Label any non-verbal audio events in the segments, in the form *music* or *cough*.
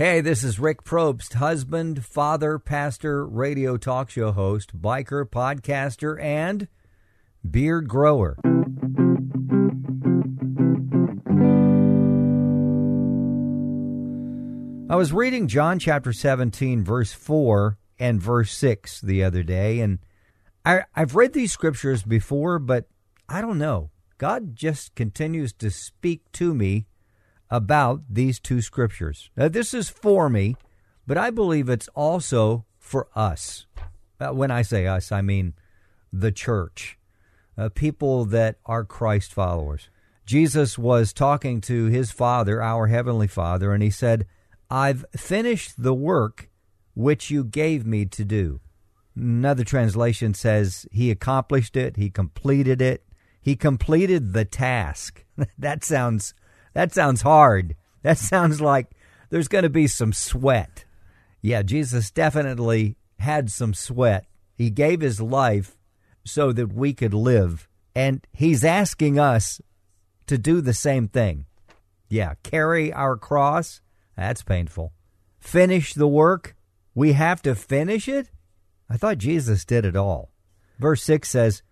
Hey, this is Rick Probst, husband, father, pastor, radio talk show host, biker, podcaster, and beard grower. I was reading John chapter 17, verse 4 and verse 6 the other day, and I, I've read these scriptures before, but I don't know. God just continues to speak to me about these two scriptures. Now, this is for me, but I believe it's also for us. Uh, when I say us, I mean the church, uh, people that are Christ followers. Jesus was talking to his Father, our Heavenly Father, and he said, I've finished the work which you gave me to do. Another translation says, He accomplished it, He completed it, He completed the task. *laughs* that sounds that sounds hard. That *laughs* sounds like there's going to be some sweat. Yeah, Jesus definitely had some sweat. He gave his life so that we could live. And he's asking us to do the same thing. Yeah, carry our cross. That's painful. Finish the work. We have to finish it? I thought Jesus did it all. Verse 6 says,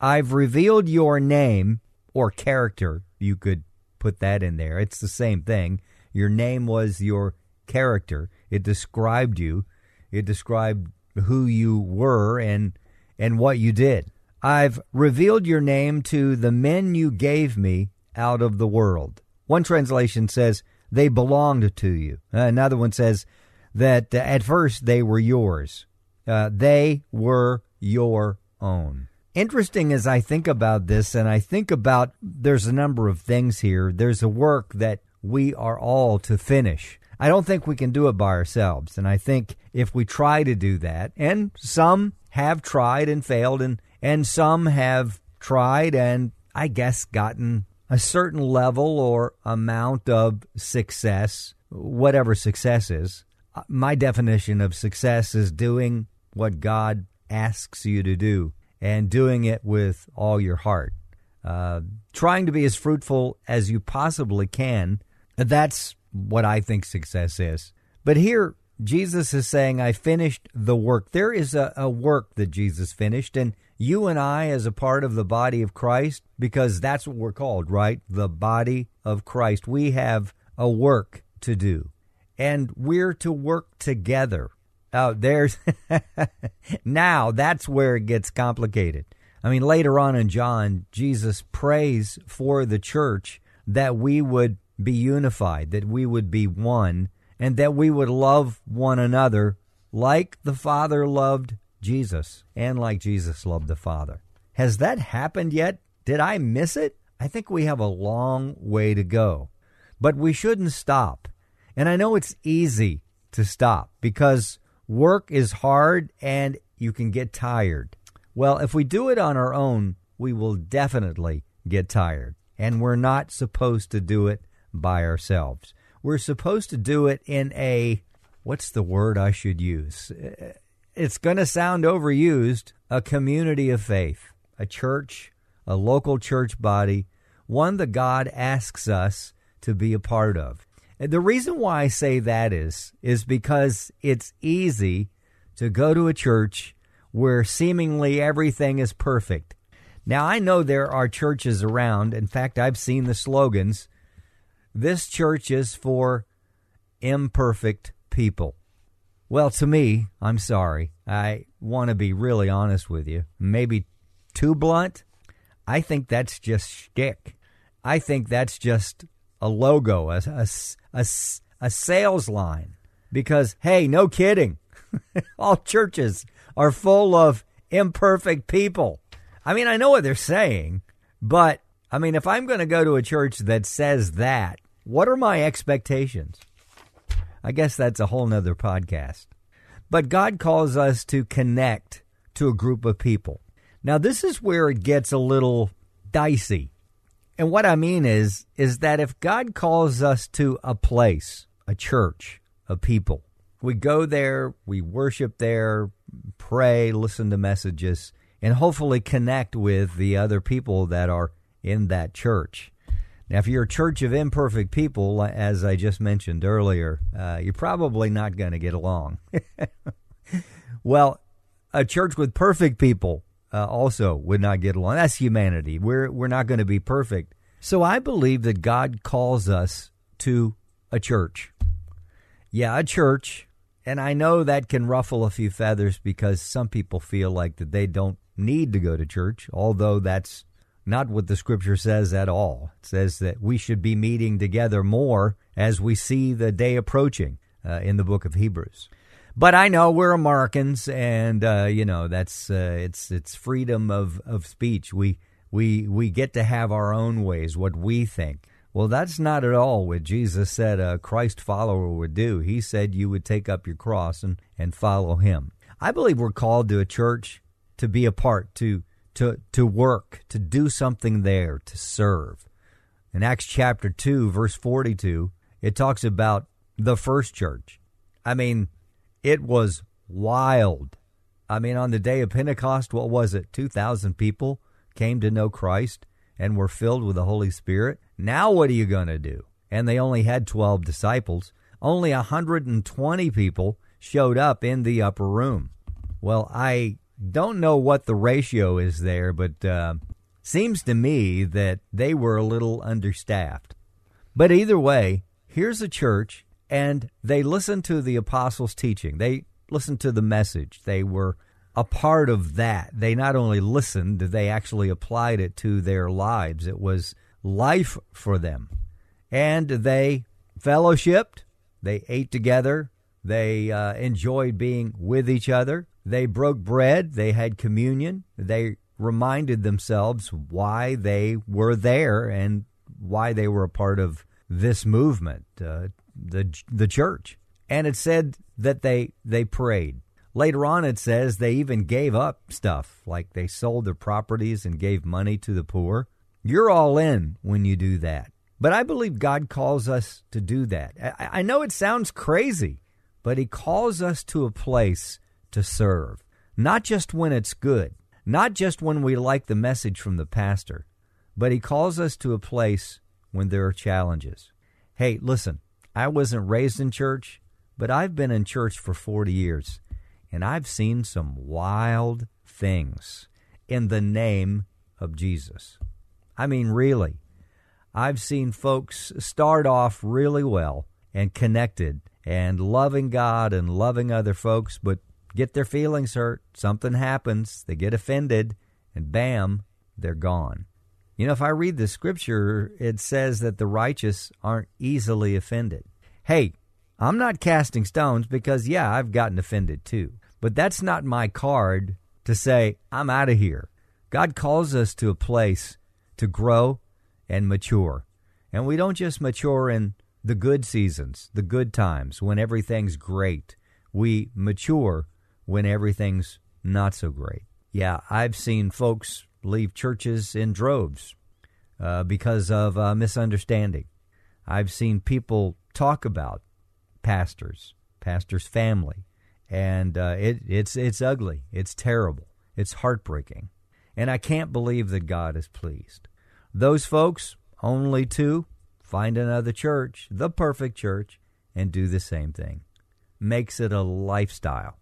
I've revealed your name or character, you could put that in there. It's the same thing. Your name was your character. It described you. It described who you were and and what you did. I've revealed your name to the men you gave me out of the world. One translation says they belonged to you. Another one says that uh, at first they were yours. Uh, they were your own interesting as I think about this, and I think about there's a number of things here. There's a work that we are all to finish. I don't think we can do it by ourselves. And I think if we try to do that, and some have tried and failed, and, and some have tried and I guess gotten a certain level or amount of success, whatever success is. Uh, my definition of success is doing what God asks you to do and doing it with all your heart. Uh, trying to be as fruitful as you possibly can. That's what I think success is. But here, Jesus is saying, I finished the work. There is a, a, work that Jesus finished, and you and I, as a part of the body of Christ, because that's what we're called, right? The body of Christ. We have a work to do, and we're to work together. Oh, there's *laughs* now that's where it gets complicated. I mean, later on in John, Jesus prays for the church that we would be unified, that we would be one, and that we would love one another like the Father loved Jesus and like Jesus loved the Father. Has that happened yet? Did I miss it? I think we have a long way to go. But we shouldn't stop. And I know it's easy to stop because Work is hard and you can get tired. Well, if we do it on our own, we will definitely get tired. And we're not supposed to do it by ourselves. We're supposed to do it in a, what's the word I should use? It's going to sound overused a community of faith, a church, a local church body, one that God asks us to be a part of. The reason why I say that is is because it's easy to go to a church where seemingly everything is perfect. Now I know there are churches around. In fact, I've seen the slogans. This church is for imperfect people. Well, to me, I'm sorry. I want to be really honest with you. Maybe too blunt. I think that's just shtick. I think that's just a logo, a, a, a, a sales line. Because, hey, no kidding. *laughs* All churches are full of imperfect people. I mean, I know what they're saying, but I mean, if I'm going to go to a church that says that, what are my expectations? I guess that's a whole nother podcast. But God calls us to connect to a group of people. Now, this is where it gets a little dicey. And what I mean is, is that if God calls us to a place, a church, a people, we go there, we worship there, pray, listen to messages, and hopefully connect with the other people that are in that church. Now, if you're a church of imperfect people, as I just mentioned earlier, uh, you're probably not going to get along. *laughs* well, a church with perfect people uh, also would not get along. That's humanity. We're we're not going to be perfect. So I believe that God calls us to a church. Yeah, a church, and I know that can ruffle a few feathers because some people feel like that they don't need to go to church, although that's not what the scripture says at all. It says that we should be meeting together more as we see the day approaching uh, in the book of Hebrews. But I know we're Americans, and uh, you know that's uh, it's it's freedom of, of speech. We we we get to have our own ways, what we think. Well, that's not at all what Jesus said a Christ follower would do. He said you would take up your cross and, and follow him. I believe we're called to a church to be a part, to to to work, to do something there, to serve. In Acts chapter 2, verse 42, it talks about the first church. I mean, it was wild. I mean, on the day of Pentecost, what was it? 2,000 people came to know Christ and were filled with the Holy Spirit. Now, what are you going to do? And they only had 12 disciples. Only 120 people showed up in the upper room. Well, I don't know what the ratio is there, but uh, seems to me that they were a little understaffed. But either way, here's a church and they listened to the apostles' teaching. They listened to the message. They were a part of that. They not only listened, they actually applied it to their lives. It was life for them. And they fellowshipped, they ate together, they uh, enjoyed being with each other, they broke bread, they had communion, they reminded themselves why they were there and why they were a part of this movement. Uh, the the church. And it said that they they prayed. Later on it says they even gave up stuff, like they sold their properties and gave money to the poor. You're all in when you do that. But I believe God calls us to do that. I, I know it sounds crazy, but He calls us to a place to serve, not just when it's good, not just when we like the message from the pastor, but He calls us to a place when there are challenges. Hey, listen, I wasn't raised in church, but I've been in church for 40 years, and I've seen some wild things in the name of Jesus. I mean, really. I've seen folks start off really well and connected and loving God and loving other folks, but get their feelings hurt. Something happens, they get offended, and bam, they're gone. You know, if I read the scripture, it says that the righteous aren't easily offended. Hey, I'm not casting stones because, yeah, I've gotten offended too. But that's not my card to say, I'm out of here. God calls us to a place to grow and mature. And we don't just mature in the good seasons, the good times, when everything's great. We mature when everything's not so great. Yeah, I've seen folks leave churches in droves uh, because of uh, misunderstanding. I've seen people talk about pastors, pastors' family, and uh, it, it's it's ugly. It's terrible. It's heartbreaking, and I can't believe that God is pleased. Those folks, only to find another church, the perfect church, and do the same thing. Makes it a lifestyle.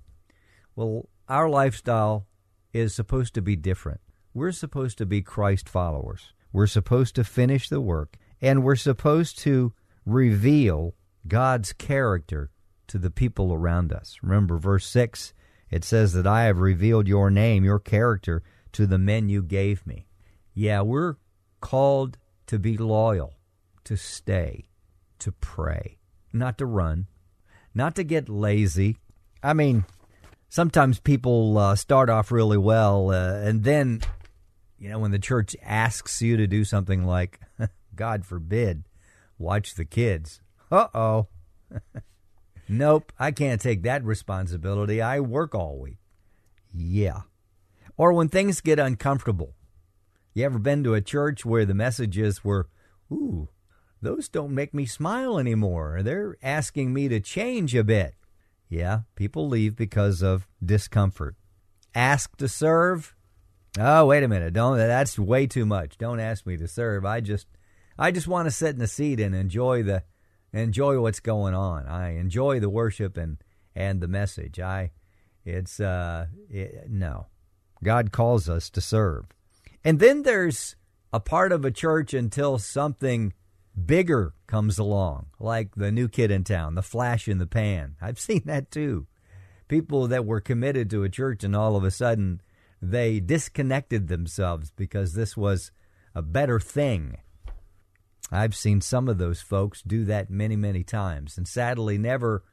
Well, our lifestyle is supposed to be different. We're supposed to be Christ followers. We're supposed to finish the work, and we're supposed to reveal God's character to the people around us. Remember, verse 6, it says that I have revealed your name, your character, to the men you gave me. Yeah, we're called to be loyal, to stay, to pray, not to run, not to get lazy. I mean, sometimes people uh, start off really well, uh, and then you know, when the church asks you to do something like, *laughs* God forbid, watch the kids. Uh oh. *laughs* Nope, I can't take that responsibility. I work all week. Yeah. Or when things get uncomfortable. You ever been to a church where the messages were, ooh, those don't make me smile anymore. They're asking me to change a bit. Yeah, people leave because of discomfort. Ask to serve. Oh, wait a minute. Don't that's way too much. Don't ask me to serve. I just I just want to sit in the seat and enjoy the enjoy what's going on. I enjoy the worship and and the message. I it's uh it, no. God calls us to serve. And then there's a part of a church until something bigger comes along, like the new kid in town, the flash in the pan. I've *laughs* seen that too. People that were committed to a church and all of a sudden they disconnected themselves because this was a better thing. I've seen some of those folks do that many, many times and sadly never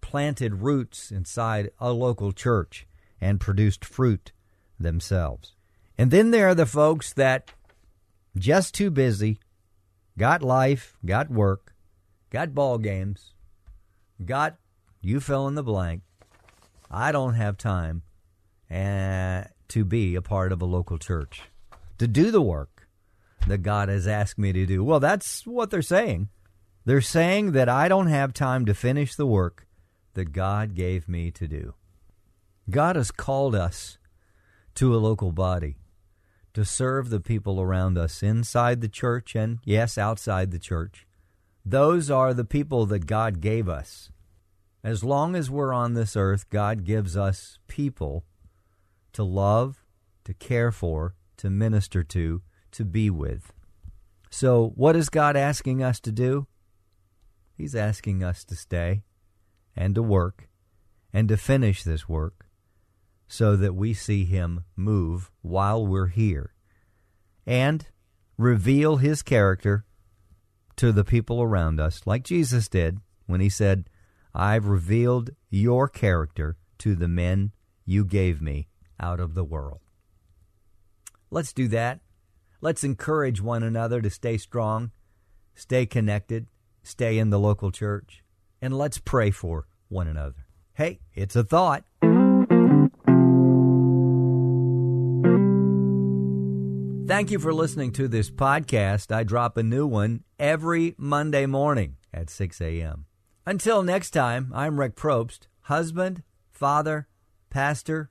planted roots inside a local church and produced fruit themselves. And then there are the folks that just too busy got life, got work, got ball games, got you fill in the blank. I don't have time uh, to be a part of a local church, to do the work that God has asked me to do. Well, that's what they're saying. They're saying that I don't have time to finish the work that God gave me to do. God has called us to a local body to serve the people around us inside the church and, yes, outside the church. Those are the people that God gave us. As long as we're on this earth, God gives us people to love, to care for, to minister to, to be with. So, what is God asking us to do? He's asking us to stay and to work and to finish this work so that we see Him move while we're here and reveal His character to the people around us, like Jesus did when He said, I've revealed your character to the men you gave me out of the world. Let's do that. Let's encourage one another to stay strong, stay connected, stay in the local church, and let's pray for one another. Hey, it's a thought. Thank you for listening to this podcast. I drop a new one every Monday morning at 6 a.m. Until next time, I'm Rick Probst, husband, father, pastor,